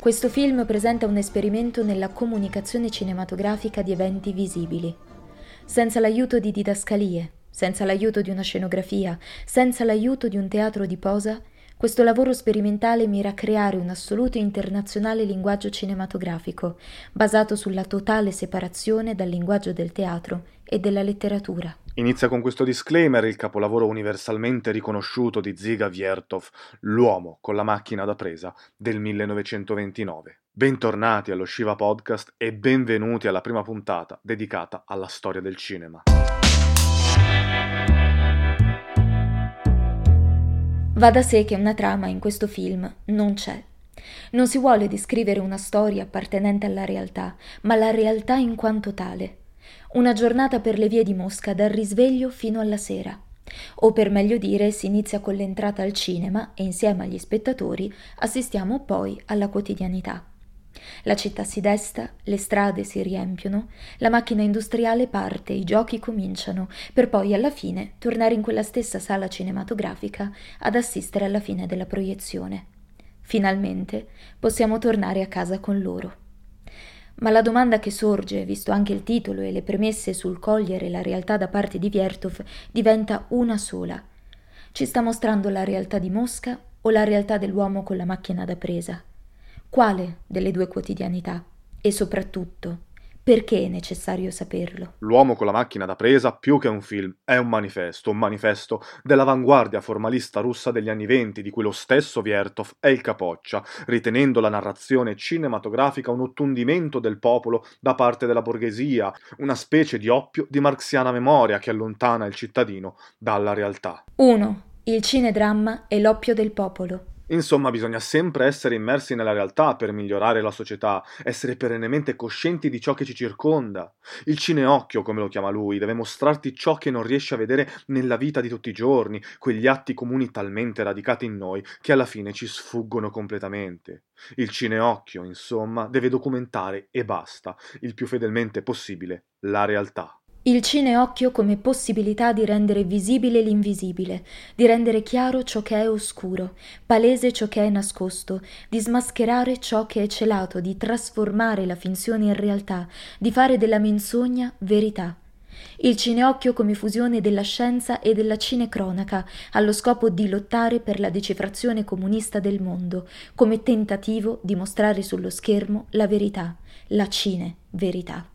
Questo film presenta un esperimento nella comunicazione cinematografica di eventi visibili. Senza l'aiuto di didascalie, senza l'aiuto di una scenografia, senza l'aiuto di un teatro di posa, questo lavoro sperimentale mira a creare un assoluto internazionale linguaggio cinematografico, basato sulla totale separazione dal linguaggio del teatro e della letteratura. Inizia con questo disclaimer il capolavoro universalmente riconosciuto di Ziga Viertov, L'uomo con la macchina da presa del 1929. Bentornati allo Shiva Podcast e benvenuti alla prima puntata dedicata alla storia del cinema. Va da sé che una trama in questo film non c'è. Non si vuole descrivere una storia appartenente alla realtà, ma la realtà in quanto tale. Una giornata per le vie di Mosca dal risveglio fino alla sera. O per meglio dire, si inizia con l'entrata al cinema e insieme agli spettatori assistiamo poi alla quotidianità. La città si desta, le strade si riempiono, la macchina industriale parte, i giochi cominciano, per poi alla fine tornare in quella stessa sala cinematografica ad assistere alla fine della proiezione. Finalmente possiamo tornare a casa con loro. Ma la domanda che sorge, visto anche il titolo e le premesse sul cogliere la realtà da parte di Viertov, diventa una sola. Ci sta mostrando la realtà di Mosca o la realtà dell'uomo con la macchina da presa? Quale delle due quotidianità? E soprattutto, perché è necessario saperlo? L'uomo con la macchina da presa, più che un film, è un manifesto, un manifesto dell'avanguardia formalista russa degli anni venti, di cui lo stesso Viertov è il capoccia, ritenendo la narrazione cinematografica un ottundimento del popolo da parte della borghesia, una specie di oppio di marxiana memoria che allontana il cittadino dalla realtà. 1. Il cinedramma è l'oppio del popolo. Insomma, bisogna sempre essere immersi nella realtà per migliorare la società, essere perennemente coscienti di ciò che ci circonda. Il cineocchio, come lo chiama lui, deve mostrarti ciò che non riesci a vedere nella vita di tutti i giorni, quegli atti comuni talmente radicati in noi che alla fine ci sfuggono completamente. Il cineocchio, insomma, deve documentare e basta, il più fedelmente possibile, la realtà. Il cineocchio come possibilità di rendere visibile l'invisibile, di rendere chiaro ciò che è oscuro, palese ciò che è nascosto, di smascherare ciò che è celato, di trasformare la finzione in realtà, di fare della menzogna verità. Il cineocchio come fusione della scienza e della cinecronaca, allo scopo di lottare per la decifrazione comunista del mondo, come tentativo di mostrare sullo schermo la verità, la cine verità,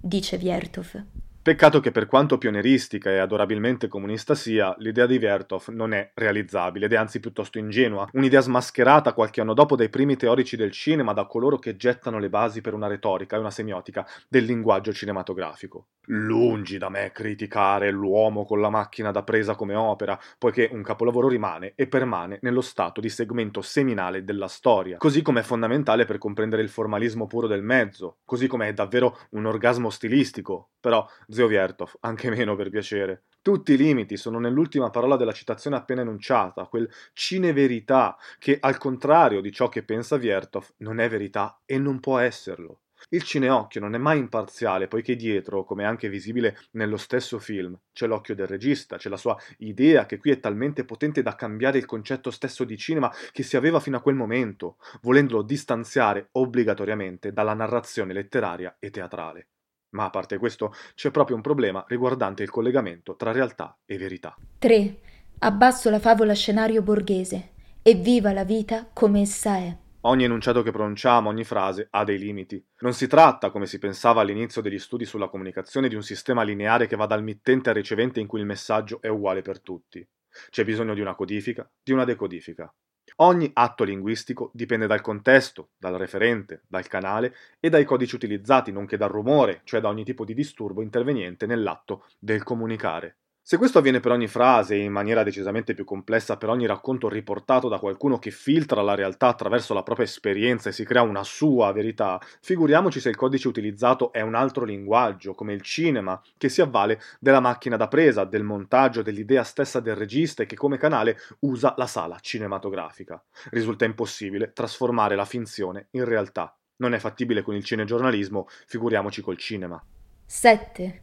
dice Viertov. Peccato che per quanto pionieristica e adorabilmente comunista sia, l'idea di Vertov non è realizzabile ed è anzi piuttosto ingenua, un'idea smascherata qualche anno dopo dai primi teorici del cinema da coloro che gettano le basi per una retorica e una semiotica del linguaggio cinematografico. Lungi da me criticare l'uomo con la macchina da presa come opera, poiché un capolavoro rimane e permane nello stato di segmento seminale della storia, così come è fondamentale per comprendere il formalismo puro del mezzo, così come è davvero un orgasmo stilistico, però zio Viertov, anche meno per piacere. Tutti i limiti sono nell'ultima parola della citazione appena enunciata, quel cineverità che, al contrario di ciò che pensa Viertov, non è verità e non può esserlo. Il cineocchio non è mai imparziale, poiché dietro, come è anche visibile nello stesso film, c'è l'occhio del regista, c'è la sua idea che qui è talmente potente da cambiare il concetto stesso di cinema che si aveva fino a quel momento, volendolo distanziare obbligatoriamente dalla narrazione letteraria e teatrale. Ma a parte questo, c'è proprio un problema riguardante il collegamento tra realtà e verità. 3. Abbasso la favola scenario borghese. e viva la vita come essa è. Ogni enunciato che pronunciamo, ogni frase, ha dei limiti. Non si tratta, come si pensava all'inizio degli studi sulla comunicazione, di un sistema lineare che va dal mittente al ricevente in cui il messaggio è uguale per tutti. C'è bisogno di una codifica, di una decodifica. Ogni atto linguistico dipende dal contesto, dal referente, dal canale e dai codici utilizzati, nonché dal rumore, cioè da ogni tipo di disturbo interveniente nell'atto del comunicare. Se questo avviene per ogni frase e in maniera decisamente più complessa per ogni racconto riportato da qualcuno che filtra la realtà attraverso la propria esperienza e si crea una sua verità, figuriamoci se il codice utilizzato è un altro linguaggio, come il cinema, che si avvale della macchina da presa, del montaggio, dell'idea stessa del regista e che come canale usa la sala cinematografica. Risulta impossibile trasformare la finzione in realtà. Non è fattibile con il cinegiornalismo, figuriamoci col cinema. 7.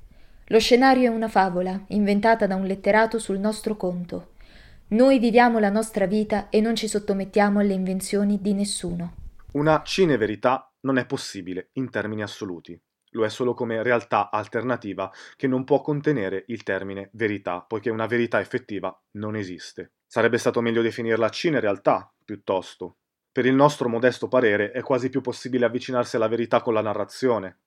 Lo scenario è una favola, inventata da un letterato sul nostro conto. Noi viviamo la nostra vita e non ci sottomettiamo alle invenzioni di nessuno. Una cineverità non è possibile in termini assoluti. Lo è solo come realtà alternativa che non può contenere il termine verità, poiché una verità effettiva non esiste. Sarebbe stato meglio definirla cinerealtà, piuttosto. Per il nostro modesto parere è quasi più possibile avvicinarsi alla verità con la narrazione,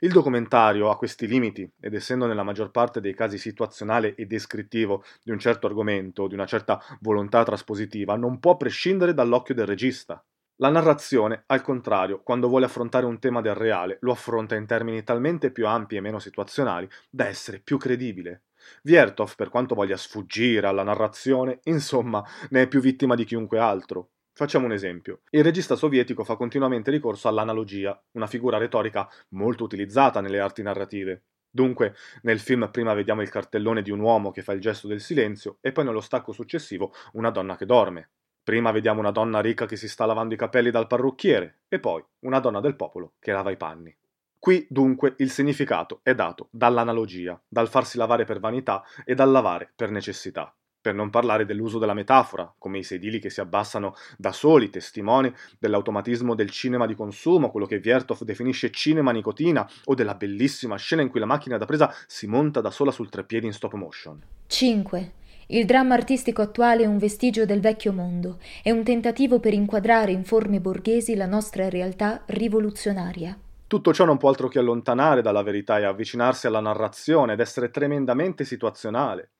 il documentario ha questi limiti ed essendo nella maggior parte dei casi situazionale e descrittivo di un certo argomento, di una certa volontà traspositiva, non può prescindere dall'occhio del regista. La narrazione, al contrario, quando vuole affrontare un tema del reale, lo affronta in termini talmente più ampi e meno situazionali da essere più credibile. Viertov, per quanto voglia sfuggire alla narrazione, insomma, ne è più vittima di chiunque altro. Facciamo un esempio. Il regista sovietico fa continuamente ricorso all'analogia, una figura retorica molto utilizzata nelle arti narrative. Dunque, nel film prima vediamo il cartellone di un uomo che fa il gesto del silenzio e poi nello stacco successivo una donna che dorme. Prima vediamo una donna ricca che si sta lavando i capelli dal parrucchiere e poi una donna del popolo che lava i panni. Qui dunque il significato è dato dall'analogia, dal farsi lavare per vanità e dal lavare per necessità per non parlare dell'uso della metafora, come i sedili che si abbassano da soli, testimoni dell'automatismo del cinema di consumo, quello che Viertov definisce cinema nicotina, o della bellissima scena in cui la macchina da presa si monta da sola sul treppiedi in stop motion. 5. Il dramma artistico attuale è un vestigio del vecchio mondo, è un tentativo per inquadrare in forme borghesi la nostra realtà rivoluzionaria. Tutto ciò non può altro che allontanare dalla verità e avvicinarsi alla narrazione ed essere tremendamente situazionale.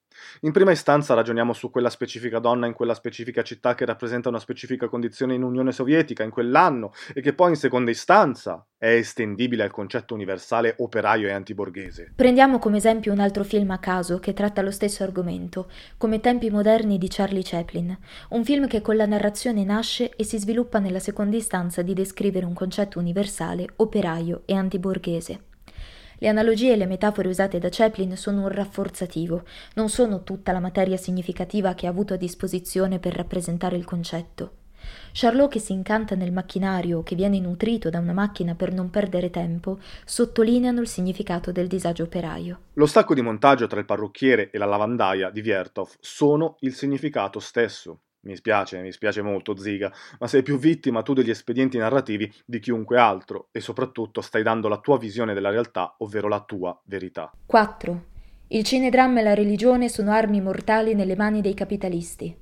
In prima istanza ragioniamo su quella specifica donna in quella specifica città che rappresenta una specifica condizione in Unione Sovietica in quell'anno e che poi in seconda istanza è estendibile al concetto universale operaio e antiborghese. Prendiamo come esempio un altro film a caso che tratta lo stesso argomento, come Tempi moderni di Charlie Chaplin, un film che con la narrazione nasce e si sviluppa nella seconda istanza di descrivere un concetto universale, operaio e antiborghese. Le analogie e le metafore usate da Chaplin sono un rafforzativo, non sono tutta la materia significativa che ha avuto a disposizione per rappresentare il concetto. Charlot che si incanta nel macchinario che viene nutrito da una macchina per non perdere tempo, sottolineano il significato del disagio operaio. Lo stacco di montaggio tra il parrucchiere e la lavandaia di Viertov sono il significato stesso. Mi spiace, mi spiace molto, Ziga, ma sei più vittima tu degli espedienti narrativi di chiunque altro e soprattutto stai dando la tua visione della realtà, ovvero la tua verità. 4. Il cinedramma e la religione sono armi mortali nelle mani dei capitalisti.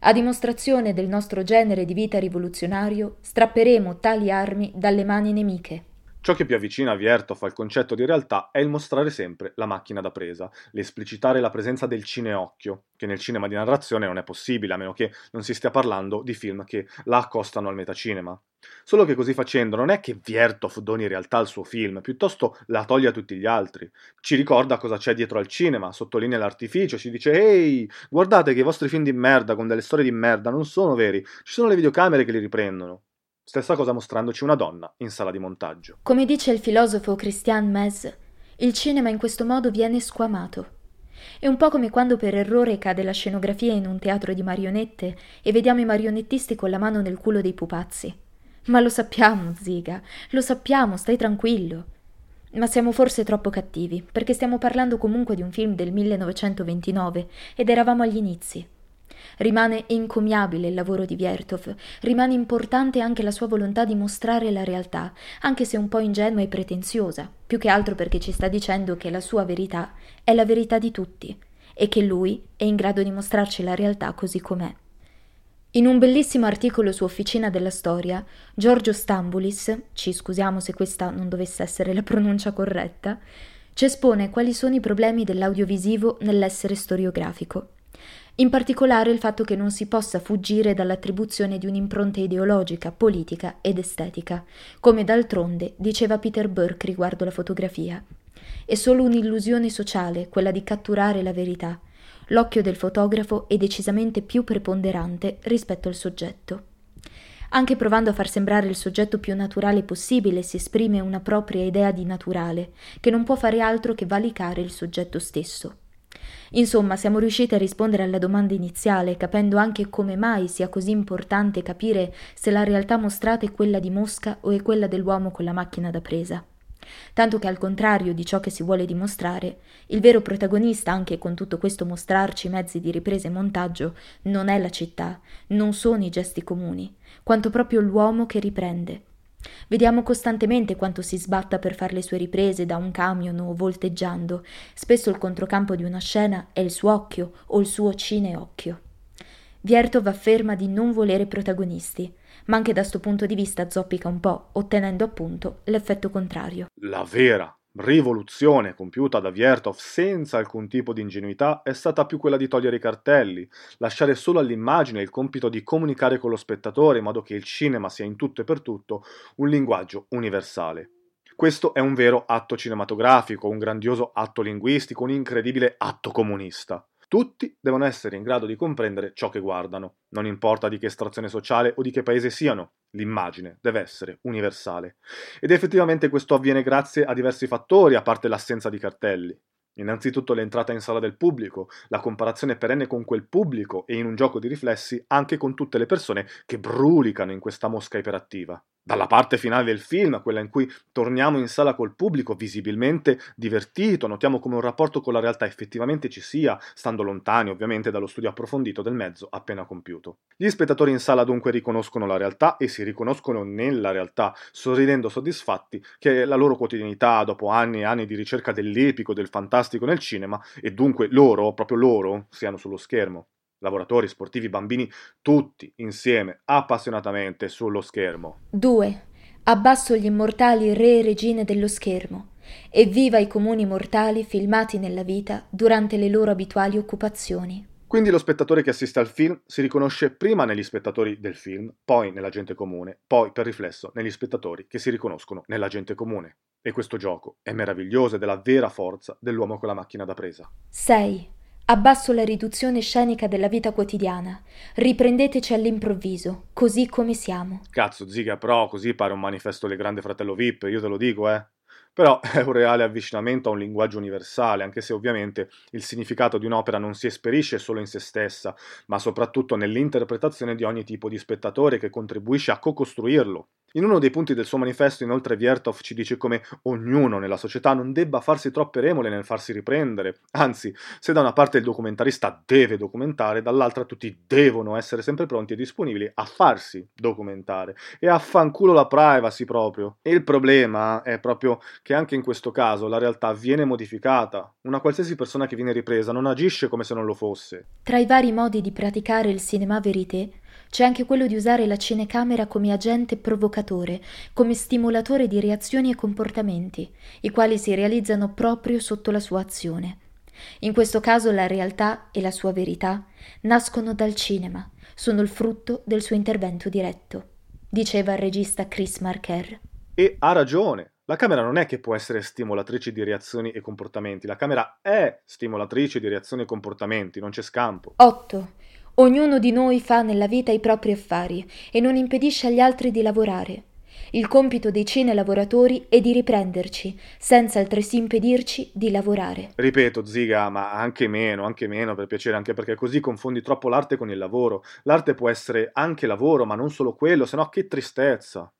A dimostrazione del nostro genere di vita rivoluzionario, strapperemo tali armi dalle mani nemiche. Ciò che più avvicina Viertov al concetto di realtà è il mostrare sempre la macchina da presa, l'esplicitare la presenza del cineocchio, che nel cinema di narrazione non è possibile a meno che non si stia parlando di film che la accostano al metacinema. Solo che così facendo non è che Viertov doni realtà al suo film, piuttosto la toglie a tutti gli altri. Ci ricorda cosa c'è dietro al cinema, sottolinea l'artificio, ci dice ehi, guardate che i vostri film di merda con delle storie di merda non sono veri, ci sono le videocamere che li riprendono. Stessa cosa mostrandoci una donna in sala di montaggio. Come dice il filosofo Christian Mez, il cinema in questo modo viene squamato. È un po' come quando per errore cade la scenografia in un teatro di marionette e vediamo i marionettisti con la mano nel culo dei pupazzi. Ma lo sappiamo, ziga, lo sappiamo, stai tranquillo. Ma siamo forse troppo cattivi, perché stiamo parlando comunque di un film del 1929 ed eravamo agli inizi. Rimane encomiabile il lavoro di Viertov, rimane importante anche la sua volontà di mostrare la realtà, anche se un po' ingenua e pretenziosa, più che altro perché ci sta dicendo che la sua verità è la verità di tutti e che lui è in grado di mostrarci la realtà così com'è. In un bellissimo articolo su Officina della Storia, Giorgio Stambulis, ci scusiamo se questa non dovesse essere la pronuncia corretta, ci espone quali sono i problemi dell'audiovisivo nell'essere storiografico. In particolare il fatto che non si possa fuggire dall'attribuzione di un'impronta ideologica, politica ed estetica, come d'altronde diceva Peter Burke riguardo la fotografia. È solo un'illusione sociale quella di catturare la verità, l'occhio del fotografo è decisamente più preponderante rispetto al soggetto. Anche provando a far sembrare il soggetto più naturale possibile si esprime una propria idea di naturale, che non può fare altro che valicare il soggetto stesso. Insomma, siamo riusciti a rispondere alla domanda iniziale, capendo anche come mai sia così importante capire se la realtà mostrata è quella di Mosca o è quella dell'uomo con la macchina da presa tanto che al contrario di ciò che si vuole dimostrare, il vero protagonista, anche con tutto questo mostrarci mezzi di ripresa e montaggio, non è la città, non sono i gesti comuni, quanto proprio l'uomo che riprende. Vediamo costantemente quanto si sbatta per fare le sue riprese da un camion o volteggiando. Spesso il controcampo di una scena è il suo occhio o il suo cineocchio. Viertov afferma di non volere protagonisti, ma anche da questo punto di vista zoppica un po', ottenendo appunto l'effetto contrario. La vera rivoluzione compiuta da Viertov senza alcun tipo di ingenuità è stata più quella di togliere i cartelli, lasciare solo all'immagine il compito di comunicare con lo spettatore in modo che il cinema sia in tutto e per tutto un linguaggio universale. Questo è un vero atto cinematografico, un grandioso atto linguistico, un incredibile atto comunista. Tutti devono essere in grado di comprendere ciò che guardano, non importa di che estrazione sociale o di che paese siano, l'immagine deve essere universale. Ed effettivamente questo avviene grazie a diversi fattori, a parte l'assenza di cartelli. Innanzitutto l'entrata in sala del pubblico, la comparazione perenne con quel pubblico e in un gioco di riflessi anche con tutte le persone che brulicano in questa mosca iperattiva dalla parte finale del film, quella in cui torniamo in sala col pubblico visibilmente divertito, notiamo come un rapporto con la realtà effettivamente ci sia, stando lontani ovviamente dallo studio approfondito del mezzo appena compiuto. Gli spettatori in sala dunque riconoscono la realtà e si riconoscono nella realtà, sorridendo soddisfatti che la loro quotidianità, dopo anni e anni di ricerca dell'epico, del fantastico nel cinema, e dunque loro, proprio loro, siano sullo schermo lavoratori, sportivi, bambini, tutti insieme, appassionatamente sullo schermo. 2. Abbasso gli immortali re e regine dello schermo. E viva i comuni mortali filmati nella vita durante le loro abituali occupazioni. Quindi lo spettatore che assiste al film si riconosce prima negli spettatori del film, poi nella gente comune, poi per riflesso negli spettatori che si riconoscono nella gente comune. E questo gioco è meraviglioso ed è la vera forza dell'uomo con la macchina da presa. 6. Abbasso la riduzione scenica della vita quotidiana. Riprendeteci all'improvviso, così come siamo. Cazzo, ziga, però così pare un manifesto del grande fratello VIP, io te lo dico, eh. Però è un reale avvicinamento a un linguaggio universale, anche se ovviamente il significato di un'opera non si esperisce solo in se stessa, ma soprattutto nell'interpretazione di ogni tipo di spettatore che contribuisce a co-costruirlo. In uno dei punti del suo manifesto, inoltre, Viertov ci dice come ognuno nella società non debba farsi troppe remole nel farsi riprendere. Anzi, se da una parte il documentarista deve documentare, dall'altra tutti devono essere sempre pronti e disponibili a farsi documentare e a fanculo la privacy proprio. E il problema è proprio che anche in questo caso la realtà viene modificata. Una qualsiasi persona che viene ripresa non agisce come se non lo fosse. Tra i vari modi di praticare il cinema verité, c'è anche quello di usare la cinecamera come agente provocatore, come stimolatore di reazioni e comportamenti, i quali si realizzano proprio sotto la sua azione. In questo caso la realtà e la sua verità nascono dal cinema, sono il frutto del suo intervento diretto, diceva il regista Chris Marker. E ha ragione. La camera non è che può essere stimolatrice di reazioni e comportamenti, la camera è stimolatrice di reazioni e comportamenti, non c'è scampo. 8. Ognuno di noi fa nella vita i propri affari e non impedisce agli altri di lavorare. Il compito dei cinelavoratori è di riprenderci, senza altresì impedirci di lavorare. Ripeto, ziga, ma anche meno, anche meno per piacere, anche perché così confondi troppo l'arte con il lavoro. L'arte può essere anche lavoro, ma non solo quello, se no che tristezza.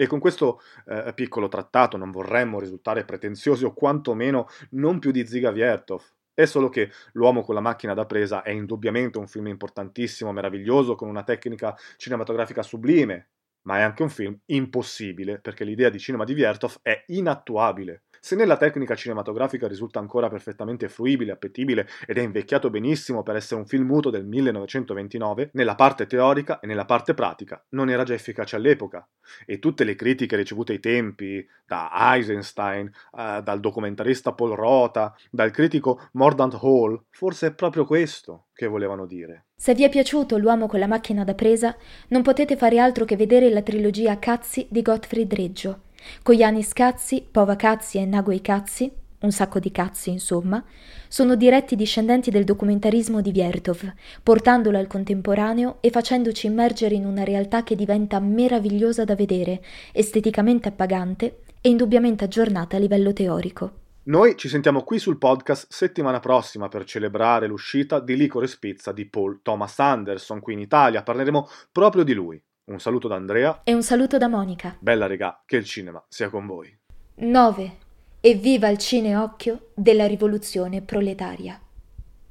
E con questo eh, piccolo trattato non vorremmo risultare pretenziosi o quantomeno non più di Ziga Viertov. È solo che L'uomo con la macchina da presa è indubbiamente un film importantissimo, meraviglioso, con una tecnica cinematografica sublime, ma è anche un film impossibile perché l'idea di cinema di Viertov è inattuabile. Se nella tecnica cinematografica risulta ancora perfettamente fruibile, appetibile ed è invecchiato benissimo per essere un film muto del 1929, nella parte teorica e nella parte pratica non era già efficace all'epoca. E tutte le critiche ricevute ai tempi, da Eisenstein, eh, dal documentarista Paul Rota, dal critico Mordant Hall, forse è proprio questo che volevano dire. Se vi è piaciuto L'uomo con la macchina da presa, non potete fare altro che vedere la trilogia Cazzi di Gottfried Reggio Koyanis Cazzi, Pova Cazzi e Naguei Cazzi, un sacco di cazzi insomma, sono diretti discendenti del documentarismo di Viertov, portandolo al contemporaneo e facendoci immergere in una realtà che diventa meravigliosa da vedere, esteticamente appagante e indubbiamente aggiornata a livello teorico. Noi ci sentiamo qui sul podcast settimana prossima per celebrare l'uscita di Licore Spizza di Paul Thomas Anderson qui in Italia. Parleremo proprio di lui. Un saluto da Andrea. E un saluto da Monica. Bella regà, che il cinema sia con voi. 9. Evviva il cineocchio della rivoluzione proletaria.